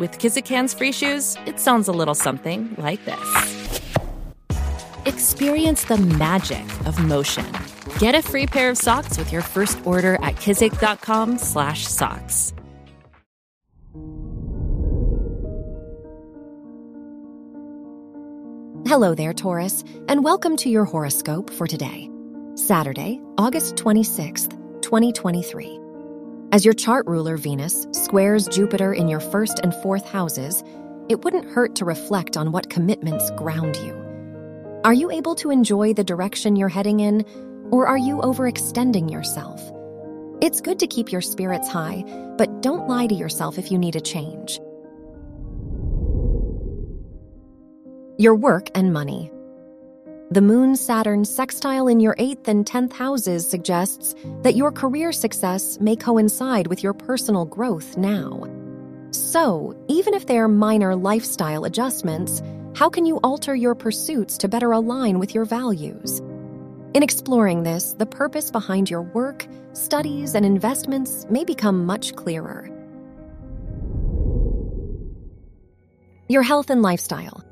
With Kizik hands free shoes, it sounds a little something like this. Experience the magic of motion. Get a free pair of socks with your first order at kizik.com/socks. Hello there, Taurus, and welcome to your horoscope for today, Saturday, August 26th, 2023. As your chart ruler Venus squares Jupiter in your first and fourth houses, it wouldn't hurt to reflect on what commitments ground you. Are you able to enjoy the direction you're heading in, or are you overextending yourself? It's good to keep your spirits high, but don't lie to yourself if you need a change. Your work and money. The Moon Saturn sextile in your 8th and 10th houses suggests that your career success may coincide with your personal growth now. So, even if they are minor lifestyle adjustments, how can you alter your pursuits to better align with your values? In exploring this, the purpose behind your work, studies, and investments may become much clearer. Your health and lifestyle.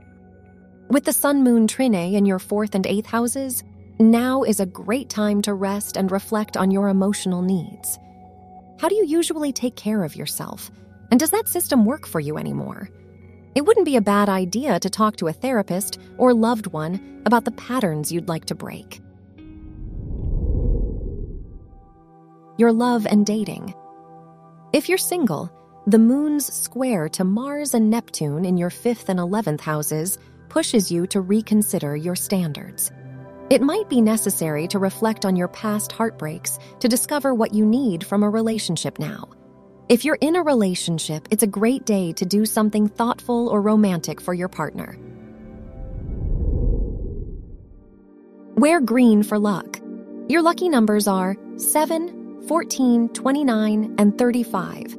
With the Sun Moon Trine in your fourth and eighth houses, now is a great time to rest and reflect on your emotional needs. How do you usually take care of yourself? And does that system work for you anymore? It wouldn't be a bad idea to talk to a therapist or loved one about the patterns you'd like to break. Your love and dating. If you're single, the moon's square to Mars and Neptune in your fifth and eleventh houses pushes you to reconsider your standards. It might be necessary to reflect on your past heartbreaks to discover what you need from a relationship now. If you're in a relationship, it's a great day to do something thoughtful or romantic for your partner. Wear green for luck. Your lucky numbers are 7, 14, 29, and 35.